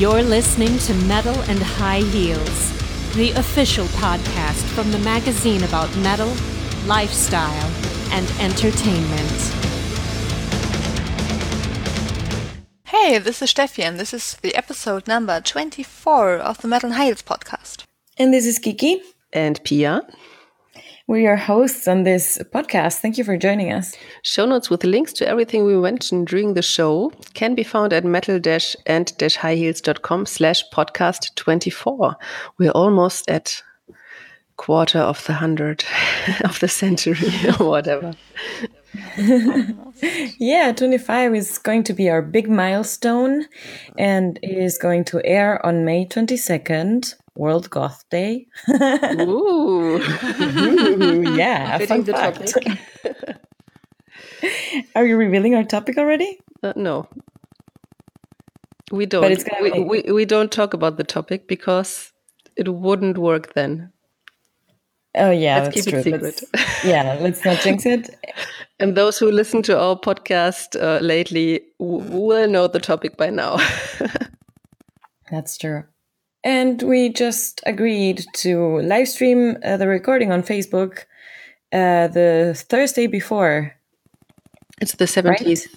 You're listening to Metal and High Heels, the official podcast from the magazine about metal, lifestyle, and entertainment. Hey, this is Steffi, and this is the episode number 24 of the Metal and High Heels podcast. And this is Kiki. And Pia. We're your hosts on this podcast. Thank you for joining us. Show notes with links to everything we mentioned during the show can be found at metal-and-highheels.com slash podcast 24. We're almost at quarter of the hundred of the century or whatever. yeah, 25 is going to be our big milestone and it is going to air on May 22nd. World Goth Day. Ooh. Ooh yeah, fun the fact. topic. Are you revealing our topic already? Uh, no. We don't. But it's we, we, we don't talk about the topic because it wouldn't work then. Oh yeah, let's keep true. it secret. Let's, yeah, let's not jinx it. And those who listen to our podcast uh, lately will know the topic by now. That's true. And we just agreed to live stream uh, the recording on Facebook uh, the Thursday before. It's the 17th, right?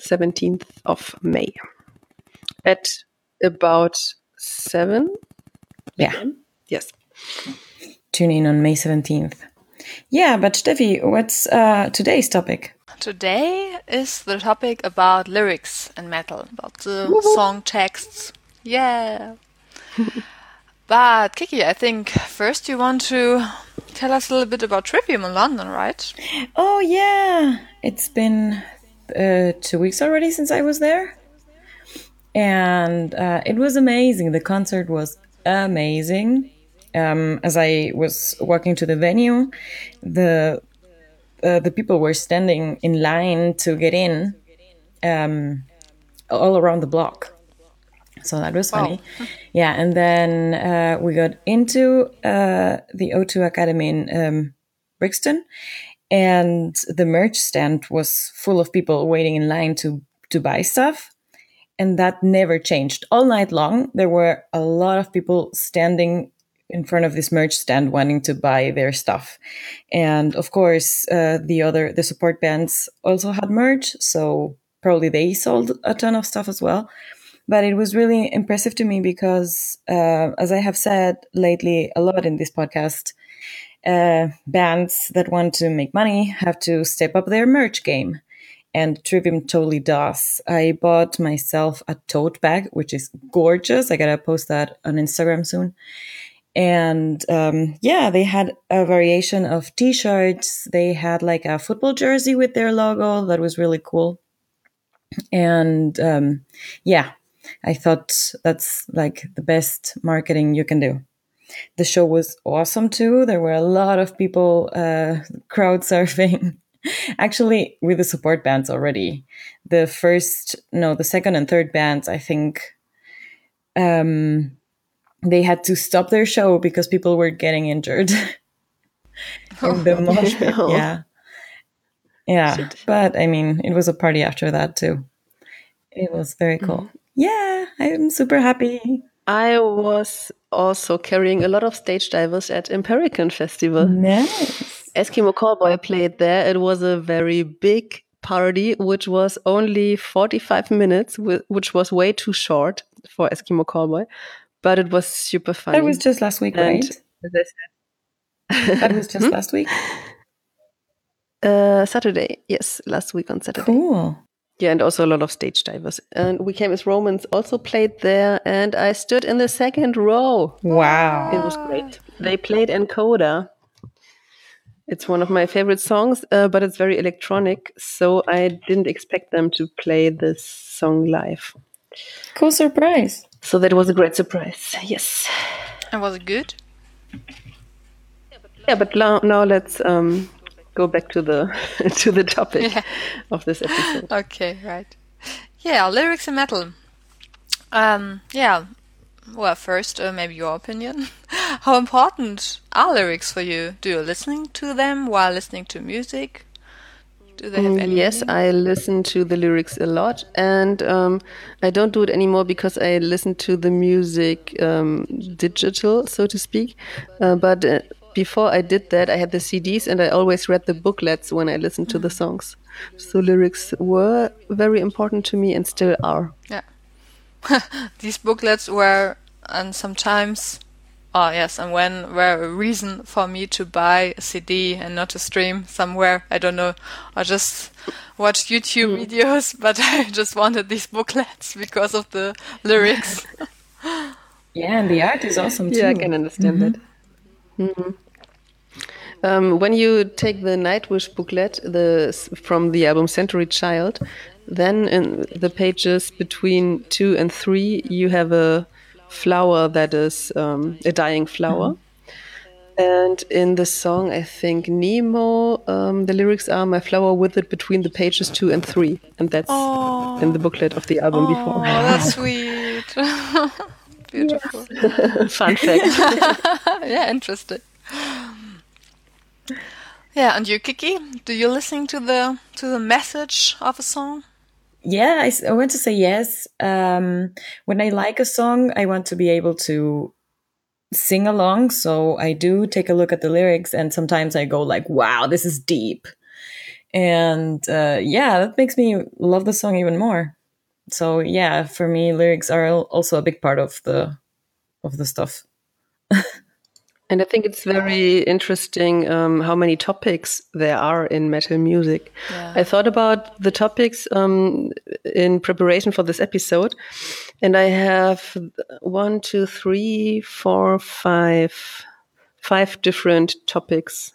17th of May at about 7 Yeah. Yes. Tune in on May 17th. Yeah, but Steffi, what's uh, today's topic? Today is the topic about lyrics and metal, about the song texts. Yeah. but Kiki, I think first you want to tell us a little bit about Trivium in London, right? Oh yeah, it's been uh, two weeks already since I was there, and uh, it was amazing. The concert was amazing. Um, as I was walking to the venue, the uh, the people were standing in line to get in, um, all around the block so that was funny. Wow. yeah, and then uh, we got into uh, the O2 Academy in um, Brixton, and the merch stand was full of people waiting in line to to buy stuff, and that never changed all night long. There were a lot of people standing in front of this merch stand wanting to buy their stuff and of course uh, the other the support bands also had merch so probably they sold a ton of stuff as well but it was really impressive to me because, uh, as I have said lately a lot in this podcast, uh, bands that want to make money have to step up their merch game. And Trivium totally does. I bought myself a tote bag, which is gorgeous. I gotta post that on Instagram soon. And um, yeah, they had a variation of t shirts. They had like a football jersey with their logo that was really cool. And um, yeah, I thought that's like the best marketing you can do. The show was awesome too. There were a lot of people uh, crowd surfing. Actually, with the support bands already. The first, no, the second and third bands, I think, um, they had to stop their show because people were getting injured. in the mosh pit. Yeah. Yeah. Shit. But I mean, it was a party after that too. It was very cool. Mm-hmm. Yeah, I'm super happy. I was also carrying a lot of stage divers at Impericon Festival. Nice. Eskimo Callboy played there. It was a very big party, which was only 45 minutes, which was way too short for Eskimo Callboy, but it was super fun. That was just last week, and right? that was just hmm? last week. Uh, Saturday, yes, last week on Saturday. Cool. Yeah, and also a lot of stage divers. And We Came as Romans also played there, and I stood in the second row. Wow. It was great. They played Encoder. It's one of my favorite songs, uh, but it's very electronic, so I didn't expect them to play this song live. Cool surprise. So that was a great surprise. Yes. And was it good? Yeah, but now, now let's um, go back to the to the topic yeah. of this episode. Okay, right. Yeah, lyrics and metal. Um, yeah. Well, first, uh, maybe your opinion. How important are lyrics for you? Do you listening to them while listening to music? Do they have any? Mm, Yes, I listen to the lyrics a lot, and um, I don't do it anymore because I listen to the music um, digital, so to speak. Uh, but uh, before I did that, I had the CDs, and I always read the booklets when I listened to the songs. So lyrics were very important to me, and still are. Yeah. These booklets were, and sometimes, oh yes, and when were a reason for me to buy a CD and not to stream somewhere. I don't know, or just watch YouTube videos, but I just wanted these booklets because of the lyrics. Yeah, and the art is awesome too. Yeah, I can understand that. Mhm. Um, when you take the Nightwish booklet, the from the album Century Child, then in the pages between two and three, you have a flower that is um, a dying flower. And in the song, I think Nemo, um, the lyrics are "My flower withered between the pages two and three, and that's in the booklet of the album before. Oh, before. that's sweet. Beautiful. Fun fact. yeah, interesting. Yeah, and you, Kiki, do you listen to the to the message of a song? Yeah, I want to say yes. Um, when I like a song, I want to be able to sing along. So I do take a look at the lyrics, and sometimes I go like, "Wow, this is deep," and uh, yeah, that makes me love the song even more. So yeah, for me, lyrics are also a big part of the of the stuff. And I think it's very interesting um, how many topics there are in metal music. Yeah. I thought about the topics um, in preparation for this episode, and I have one, two, three, four, five, five different topics,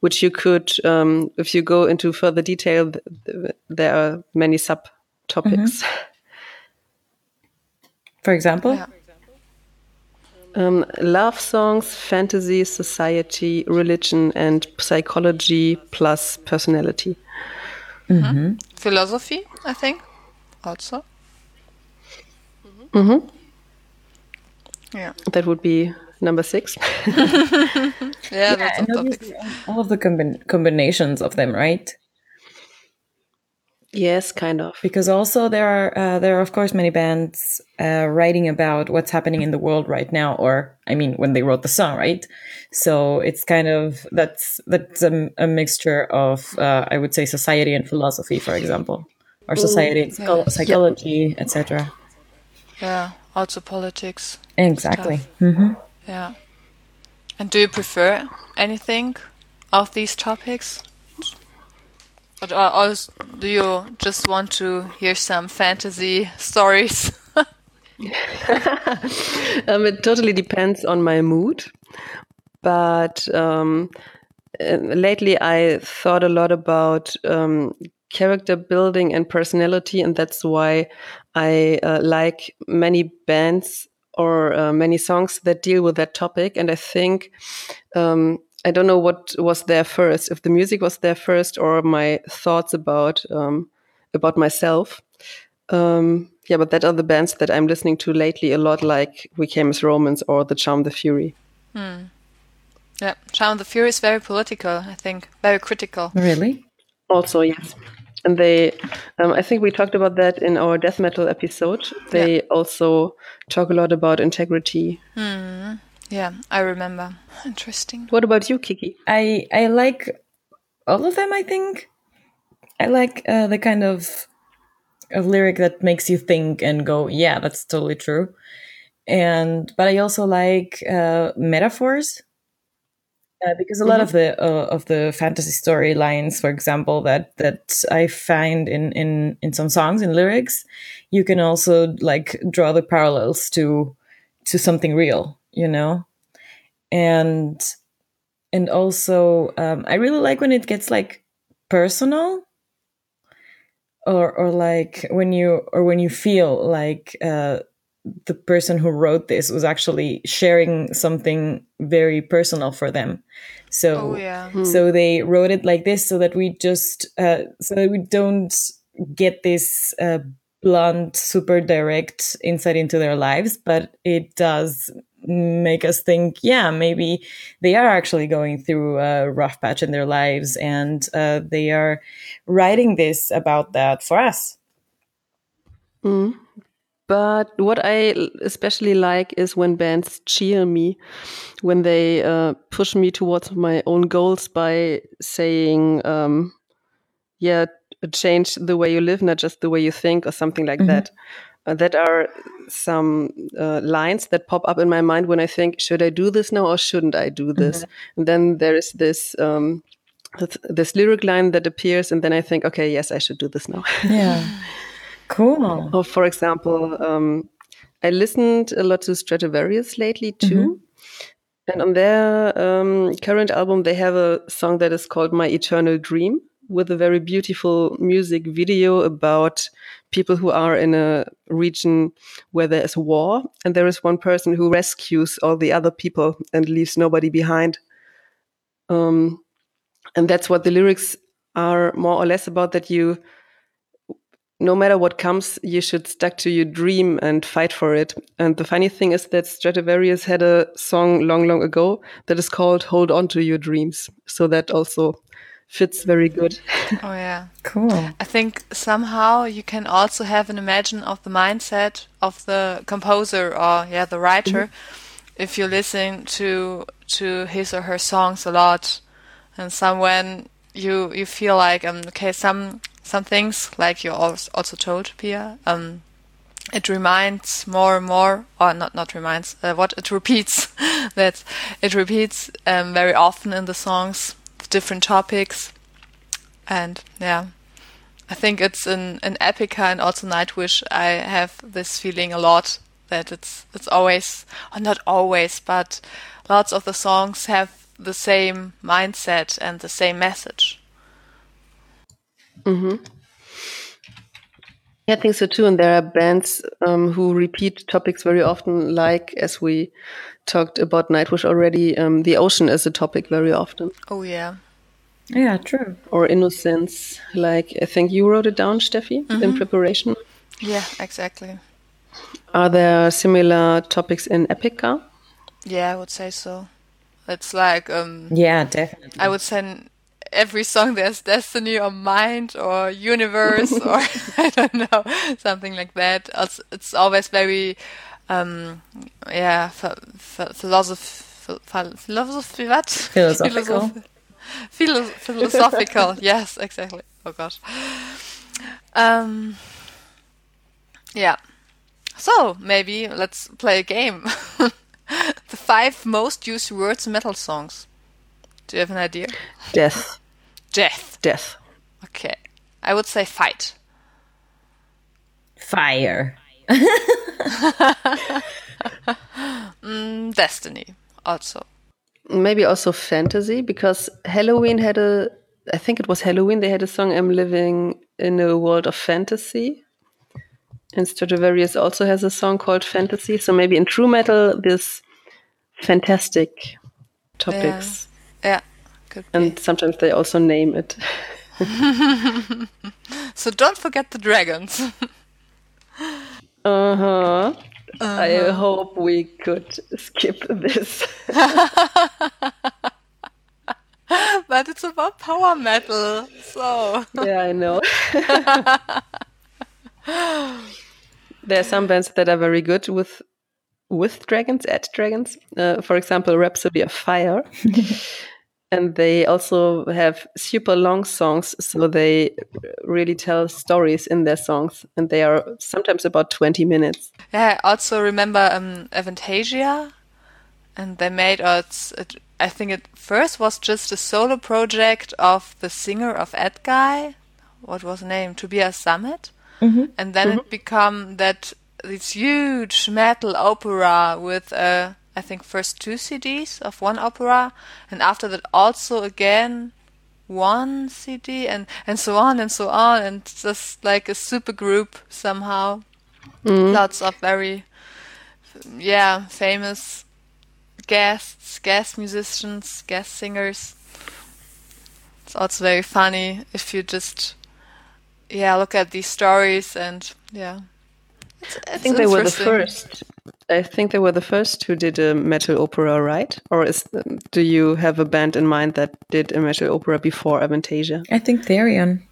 which you could, um, if you go into further detail, th- th- there are many subtopics. For example, Yeah. Um, love songs, fantasy, society, religion, and psychology plus personality. Philosophy, I think, also. Mhm. Yeah, That would be number six. yeah, that's a topic. all of the combin- combinations of them, right? Yes, kind of. because also there are uh, there are of course many bands uh, writing about what's happening in the world right now or i mean when they wrote the song right so it's kind of that's that's a, a mixture of uh, i would say society and philosophy for example or society and psycho- psychology etc Yeah, also politics. exactly Mm-hmm. Yeah. And do you prefer anything of these topics? Or else do you just want to hear some fantasy stories? Um, it totally depends on my mood. But um, uh, lately, I thought a lot about um, character building and personality, and that's why I uh, like many bands or uh, many songs that deal with that topic. And I think um, I don't know what was there first, if the music was there first or my thoughts about um, about myself. Um, yeah, but that are the bands that I'm listening to lately a lot, like We Came as Romans or The Charm, the Fury. yeah, Charm the Fury is very political, I think, very critical. really Also, yes. And they, um, I think we talked about that in our death metal episode. They also talk a lot about integrity. Yeah, I remember. Interesting. What about you, Kiki? i i like all of them i think i like uh, the kind of a lyric that makes you think and go yeah that's totally true and but i also like uh, metaphors uh, because a lot of the uh, of the fantasy storylines for example that that i find in in in some songs and lyrics you can also like draw the parallels to to something real you know? And and also um, i really like when it gets like personal or or like when you or when you feel like uh, the person who wrote this was actually sharing something very personal for them. So Oh, yeah. so they wrote it like this so that we just uh, so that we don't get this uh, blunt super direct insight into their lives but it does make us think, yeah, maybe they are actually going through a rough patch in their lives and uh, they are writing this about that for us. Mm. But what I especially like is when bands cheer me, when they uh, push me towards my own goals by saying, um, yeah, change the way you live, not just the way you think, or something like mm -hmm. that. Uh, that are some uh, lines that pop up in my mind when I think, should I do this now or shouldn't I do this? Mm -hmm. And then there is this um, this lyric line that appears, and then I think, okay, yes, I should do this now. Yeah. Cool. Or for example, um, I listened a lot to Stratovarius lately too. Mm -hmm. And on their um, current album, they have a song that is called My Eternal Dream with a very beautiful music video about people who are in a region where there is war. And there is one person who rescues all the other people and leaves nobody behind. Um, and that's what the lyrics are more or less about that you no matter what comes, you should stick to your dream and fight for it. And the funny thing is that Stratovarius had a song long, long ago that is called Hold On to Your Dreams. So that also fits very good. Oh, yeah. cool. I think somehow you can also have an imagine of the mindset of the composer or, yeah, the writer. Mm -hmm. If you listen to to his or her songs a lot, and someone you you feel like um okay some some things, like you also told, Pia. Um, it reminds more and more, or not not reminds, uh, what it repeats. that it repeats um, very often in the songs, different topics, and yeah, I think it's in in Epica and also Nightwish. I have this feeling a lot that it's it's always, or not always, but lots of the songs have the same mindset and the same message. Mm-hmm. Yeah, I think so too. And there are bands um, who repeat topics very often, like as we talked about Nightwish already, um, the ocean is a topic very often. Oh, yeah. Yeah, true. Or innocence. Like, I think you wrote it down, Steffi, mm-hmm. in preparation. Yeah, exactly. Are there similar topics in Epica? Yeah, I would say so. It's like. Um, yeah, definitely. I would say every song there's destiny or mind or universe or I don't know something like that. It's, it's always very um, yeah philosophy philosophy what? Philosophical. Philo philosophical. Yes exactly. Oh gosh. Um, yeah. So maybe let's play a game. The five most used words in metal songs. Do you have an idea? Death. Death. Death. Okay. I would say fight. Fire. mm, destiny, also. Maybe also fantasy, because Halloween had a, I think it was Halloween, they had a song, I'm living in a world of fantasy. And Stratovarius also has a song called Fantasy. So maybe in true metal, this fantastic topics. Yeah. yeah. Could and be. sometimes they also name it. so don't forget the dragons. uh huh. Uh-huh. I hope we could skip this. but it's about power metal, so. yeah, I know. there are some bands that are very good with with dragons, at dragons. Uh, for example, Rhapsody of Fire and they also have super long songs so they really tell stories in their songs and they are sometimes about 20 minutes yeah i also remember um avantasia and they made uh, it, i think it first was just a solo project of the singer of Edguy what was the name tobias sammet mm-hmm. and then mm-hmm. it become that this huge metal opera with a I think first two CDs of one opera, and after that also again one CD, and and so on and so on, and just like a super group somehow. Mm. Lots of very yeah famous guests, guest musicians, guest singers. It's also very funny if you just yeah look at these stories and yeah. It's, it's I think they were the first I think they were the first who did a metal opera, right? Or is do you have a band in mind that did a metal opera before Avantasia? I think Therion.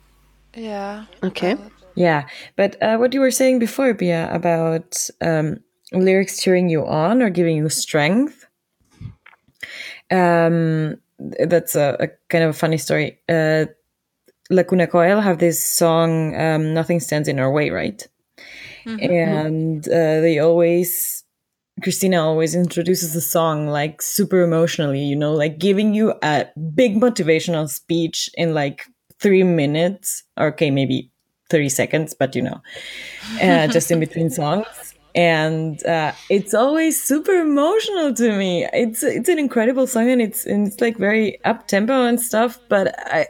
Yeah. Okay. Yeah, but uh, what you were saying before, Pia, about um, lyrics cheering you on or giving you strength, um, that's a, a kind of a funny story. Uh, Lacuna Coil have this song, um, "Nothing Stands in Our Way," right? And uh, they always, Cristina always introduces the song like super emotionally, you know, like giving you a big motivational speech in like three minutes, or okay, maybe 30 seconds, but you know, uh, just in between songs. And uh, it's always super emotional to me. It's it's an incredible song, and it's and it's like very up tempo and stuff. But I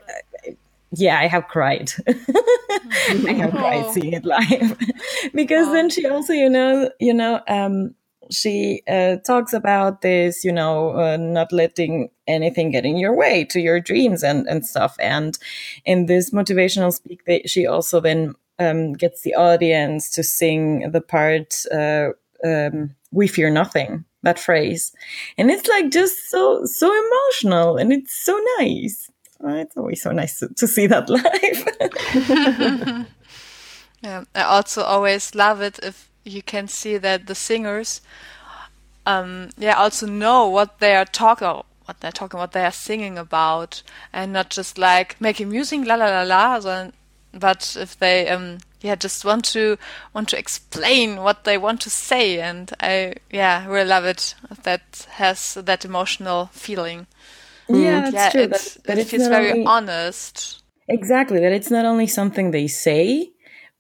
yeah, I have cried. I have cried Oh. seeing it live because then she also, you know, you know, um, she uh, talks about this, you know, uh, not letting anything get in your way to your dreams and and stuff. And in this motivational speak, they, she also then um, gets the audience to sing the part uh, um, "We fear nothing." That phrase, and it's like just so so emotional, and it's so nice. Uh, It's always so nice to, to see that live. Yeah, I also always love it if you can see that the singers, um, yeah, also know what they are talking, what they're talking, what they are singing about, and not just like making music, la la la la, sondern- but if they, um, yeah, just want to want to explain what they want to say, and I, yeah, really love it. That has that emotional feeling. Yeah, that's yeah, true. it's, That, that it it's feels very only- honest. Exactly. That it's not only something they say,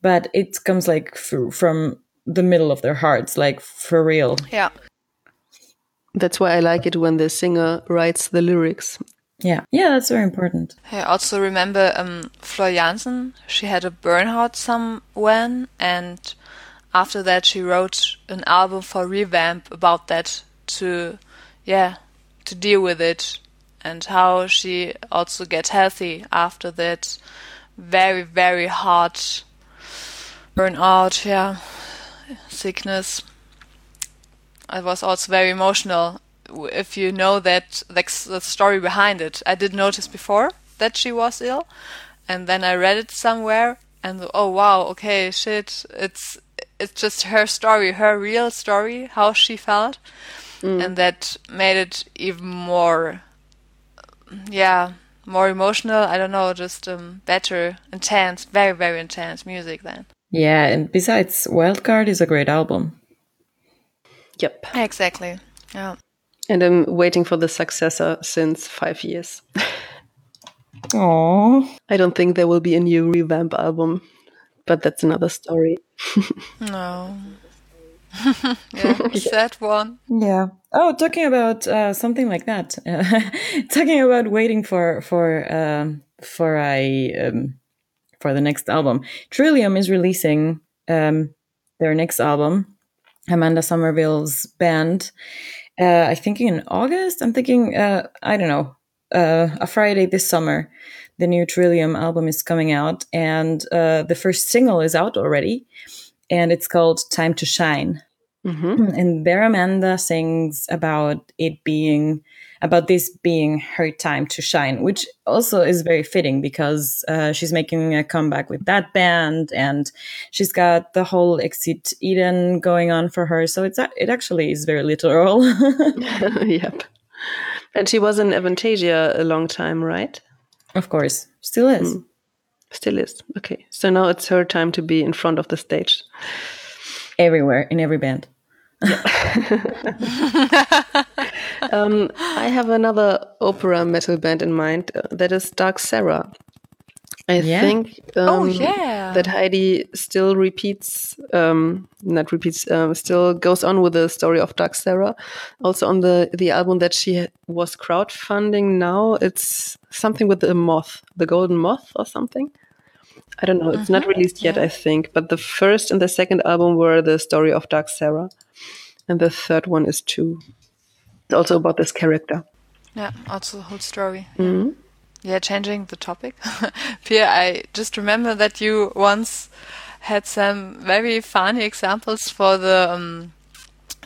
but it comes like f- from the middle of their hearts, like for real. Yeah. That's why I like it when the singer writes the lyrics. Yeah. Yeah, that's very important. I also remember um, Floor Jansen. She had a burnout some when, and after that she wrote an album for Revamp about that to, yeah, to deal with it and how she also get healthy after that very very hard burnout. Yeah, sickness. It was also very emotional if you know that like the story behind it. I did notice before that she was ill, and then I read it somewhere, and oh wow, okay, shit, it's it's just her story, her real story, how she felt, mm. and that made it even more, yeah, more emotional. I don't know, just um, better, intense, very very intense music then. Yeah, and besides, Wildcard is a great album. Yep. Exactly. Yeah. And I'm waiting for the successor since five years. Oh, I don't think there will be a new revamp album, but that's another story. No. yeah, sad one. yeah. Oh, talking about uh, something like that. talking about waiting for for um, for a um, for the next album. Trillium is releasing um, their next album. Amanda Somerville's band. Uh, I think in August. I'm thinking. Uh, I don't know. Uh, a Friday this summer, the new Trillium album is coming out, and uh, the first single is out already, and it's called "Time to Shine." Mm-hmm. Hmm, and there Amanda sings about it being about this being her time to shine, which also is very fitting because uh, she's making a comeback with that band, and she's got the whole Exit Eden going on for her. So it's it actually is very literal. yep. And she was in Avantasia a long time, right? of course, still is. Hmm. Still is. Okay. So now it's her time to be in front of the stage. Everywhere in every band. Um, I have another opera metal band in mind uh, that is Dark Sarah. I Yeah. think um, Oh, yeah. that Heidi still repeats, um, not repeats, um, still goes on with the story of Dark Sarah. Also on the the album that she ha- was crowdfunding now, it's something with the moth, the golden moth or something. I don't know. It's not released yet, I think. But the first and the second album were the story of Dark Sarah, and the third one is too. Also about this character. Yeah, also the whole story. Yeah, changing the topic. Pia, I just remember that you once had some very funny examples for the um,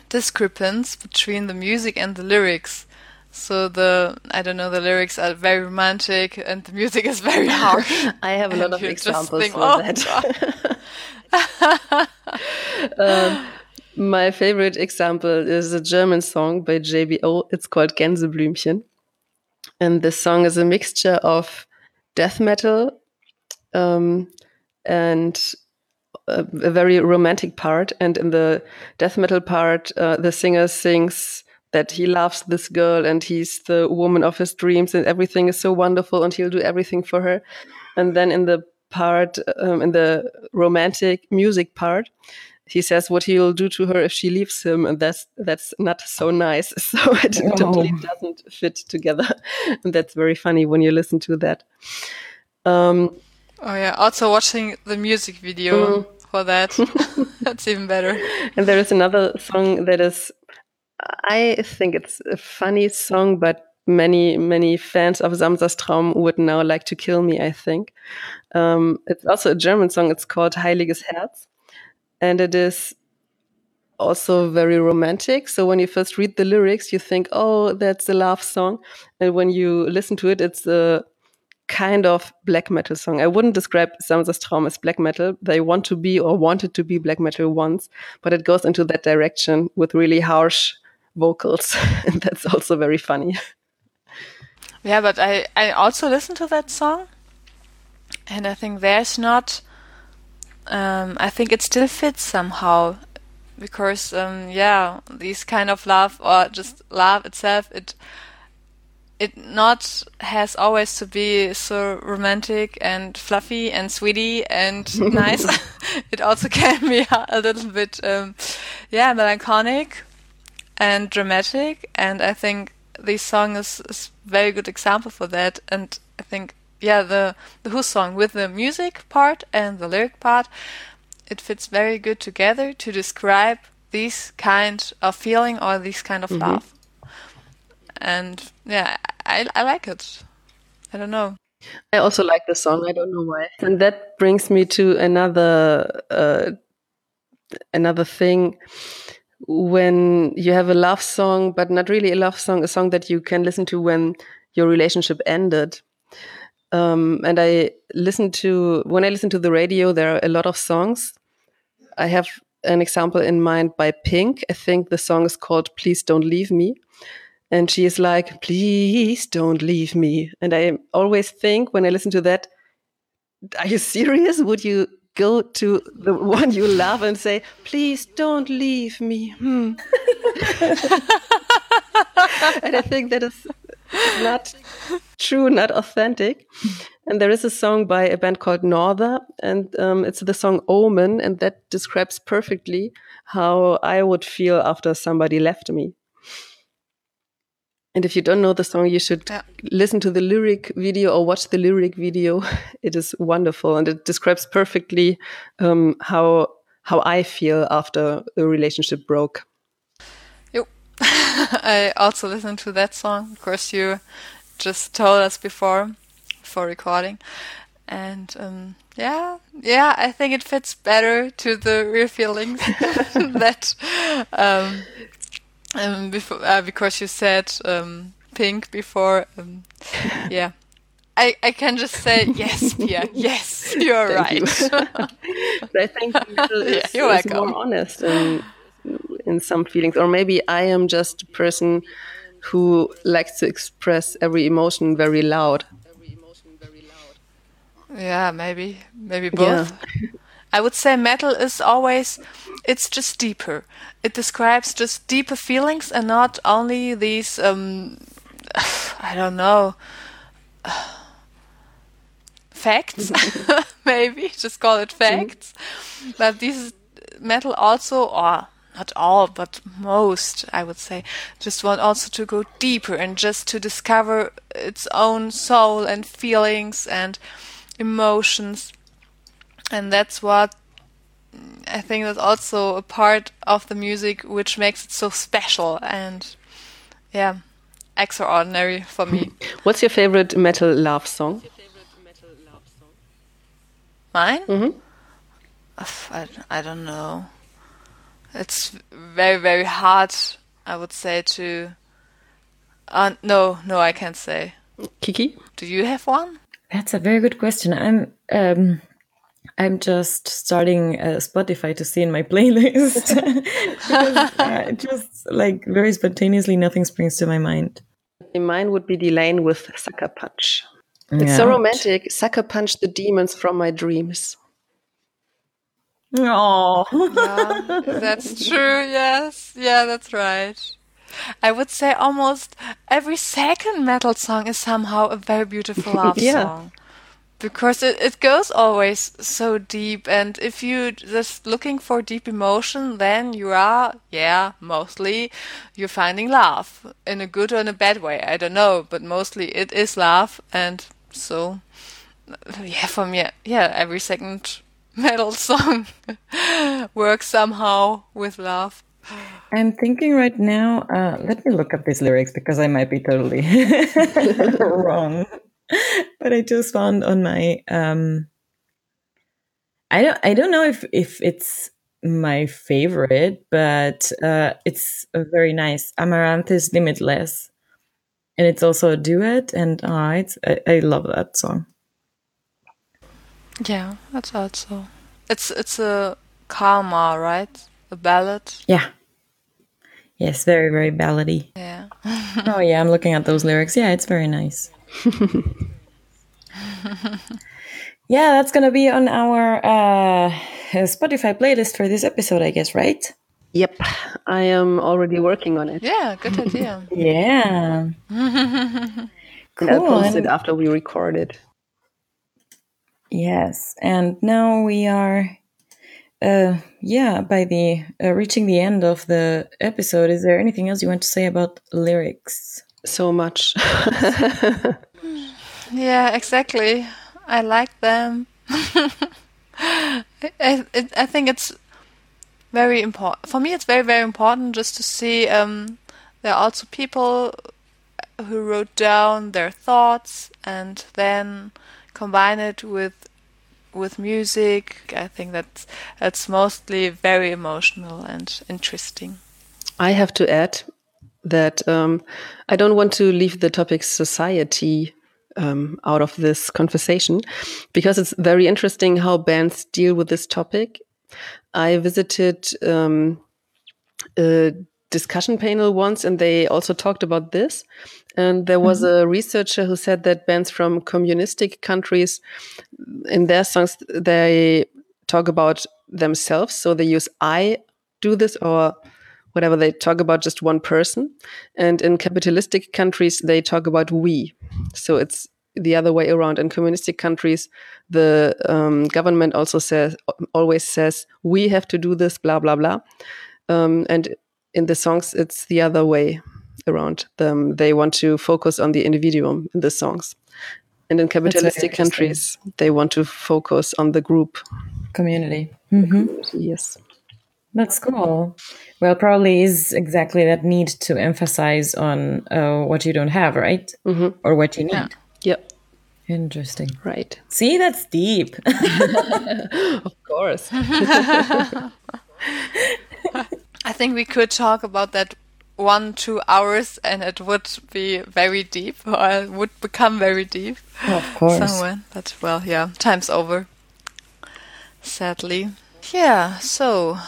discrepancy between the music and the lyrics. So the I don't know the lyrics are very romantic and the music is very harsh. I have a lot And of examples think, for "Oh, that. um, my favorite example is a German song by JBO. It's called Gänseblümchen. And this song is a mixture of death metal um, and a, a very romantic part. And in the death metal part, uh, the singer sings that he loves this girl and he's the woman of his dreams and everything is so wonderful and he'll do everything for her. And then in the part, um, in the romantic music part, he says what he'll do to her if she leaves him, and that's that's not so nice. So it Oh. totally doesn't fit together, and that's very funny when you listen to that. Um, Oh yeah, also watching the music video for that. That's even better. and there is another song that is, I think it's a funny song, but many many fans of Samsas Traum would now like to kill me. I think um, it's also a German song. It's called Heiliges Herz, and it is also very romantic. So when you first read the lyrics, you think, "Oh, that's a love song," and when you listen to it, it's a kind of black metal song. I wouldn't describe Samsas Traum as black metal. They want to be or wanted to be black metal once, but it goes into that direction with really harsh vocals, and that's also very funny. Yeah, but I I also listened to that song, and I think there's not. Um, I think it still fits somehow, because um, yeah, these kind of love or just love itself, it it not has always to be so romantic and fluffy and sweetie and nice. it also can be a little bit um, yeah melancholic and dramatic, and I think this song is, is very good example for that. And I think yeah, the the Who song with the music part and the lyric part, it fits very good together to describe these kind of feeling or this kind of love. And yeah, I I like it. I don't know. I also like the song. I don't know why. And that brings me to another uh, another thing. When you have a love song, but not really a love song, a song that you can listen to when your relationship ended. Um, and I listen to when I listen to the radio, there are a lot of songs. I have an example in mind by Pink. I think the song is called "Please Don't Leave Me." and she is like, "Please don't leave me." And I always think when I listen to that, "Are you serious? Would you go to the one you love and say, "Please don't leave me"? Hmm. and I think that is not true, not authentic. And there is a song by a band called Norther, and um, it's the song Omen, and that describes perfectly how I would feel after somebody left me. And if you don't know the song, you should Yeah. listen to the lyric video or watch the lyric video. It is wonderful, and it describes perfectly um, how how I feel after the relationship broke. Yep. I also listened to that song. Of course, you just told us before, before recording, and um, yeah, yeah, I think it fits better to the real feelings that um, um, before uh, because you said um, pink before. Um, yeah. I, I can just say yes, Pia. Yes, you're Thank right. you. But I think metal is, Yeah, you're is more honest in, in some feelings, or maybe I am just a person who likes to express every emotion very loud. Yeah, maybe, maybe Yeah. I would say metal is always, it's just deeper. It describes just deeper feelings and not only these, um, I don't know, facts, maybe, just call it facts. But these metal also, or not all, but most, I would say, just want also to go deeper and just to discover its own soul and feelings and emotions. And that's what I think that's also a part of the music which makes it so special and, yeah, extraordinary for me. What's your favorite metal love song? Mine? Mhm. I, I don't know. it's very very hard. I would say to. Uh, no, no, I can't say. Kiki? Do you have one? That's a very good question. I'm um, I'm just starting uh, Spotify to see in my playlist because uh, just like very spontaneously, nothing springs to my mind. Mine would be Delain with Sucker Punch. It's so romantic. Sucker Punch the demons from my dreams. Oh, Yeah, that's true. Yes, yeah, that's right. I would say almost every second metal song is somehow a very beautiful love Yeah. song. Because it, it goes always so deep, and if you just looking for deep emotion, then you are, yeah, mostly you're finding love in a good or in a bad way. I don't know, but mostly it is love, and so yeah, for me, yeah, every second metal song works somehow with love. I'm thinking right now. Uh, let me look up these lyrics because I might be totally wrong. But I just found on my um, I don't I don't know if if it's my favorite, but uh, it's a very nice Amaranthus Limitless, and it's also a duet, and uh, it's I, I love that song. Yeah, that's also. It's it's a karma, right? A ballad. Yeah. Yes, very very ballady. Yeah. Oh yeah, I'm looking at those lyrics. Yeah, it's very nice. yeah, that's gonna be on our uh, Spotify playlist for this episode, I guess, right? Yep, I am already working on it. Yeah, good idea. Yeah. And cool. I'll post it after we record it. yes, and now we are, uh, yeah, by the uh, reaching the end of the episode. Is there anything else you want to say about lyrics? So much. yeah, exactly. I like them. I, I, I think it's very important. For me, it's very, very important just to see um, there are also people who wrote down their thoughts and then combine it with with music. I think that's that's mostly very emotional and interesting. I have to add that um, I don't want to leave the topic society um, out of this conversation because it's very interesting how bands deal with this topic. I visited um, a discussion panel once and they also talked about this. And there was a researcher who said that bands from communistic countries, in their songs, they talk about themselves. So they use I do this or whatever they talk about just one person. And in capitalistic countries they talk about we. So it's the other way around. In communistic countries the um, government also says always says we have to do this blah blah blah. Um, and in the songs it's the other way around. Them they want to focus on the individuum in the songs. And in capitalistic countries they want to focus on the group. Community. hmm yes That's cool. Well, probably is exactly that need to emphasize on uh, what you don't have, right? Mm-hmm. Or what you need. Yeah. yep Interesting. right See, that's deep. of course I think we could talk about that one, two hours and it would be very deep or it would become very deep of course. somewhere. But well, yeah, time's over. Sadly. Yeah, so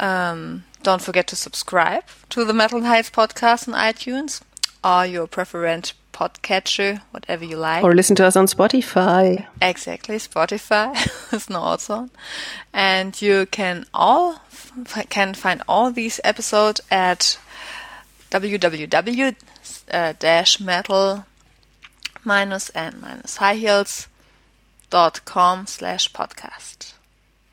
um, don't forget to subscribe to the Metal Heights podcast on iTunes or your preferred podcatcher, whatever you like. or listen to us on spotify Exactly, Spotify is now also on. And you can all f- can find all these episodes at www uh, dash metal minus and minus high heels dot com slash podcast.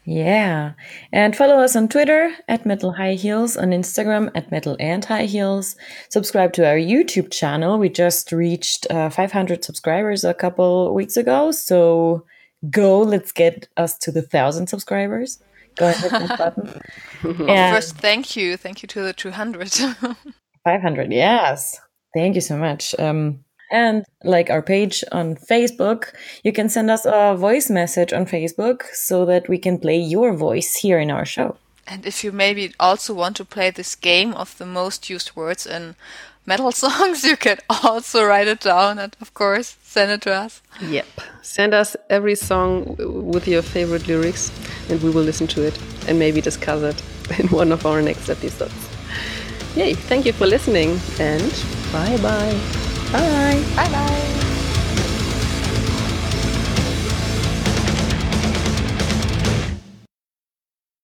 Yeah. And follow us on Twitter at Metal High Heels, on Instagram at Metal and High Heels. Subscribe to our YouTube channel. We just reached uh, 500 subscribers a couple weeks ago. So go, let's get us to the thousand subscribers. Go ahead, hit that button. And First, thank you, thank you to the 200. 500, yes. Thank you so much. Um, and like our page on Facebook, you can send us a voice message on Facebook so that we can play your voice here in our show. And if you maybe also want to play this game of the most used words in metal songs, you can also write it down and, of course, send it to us. Yep. Send us every song with your favorite lyrics and we will listen to it and maybe discuss it in one of our next episodes. Yay, thank you for listening and bye bye. Bye. Bye bye.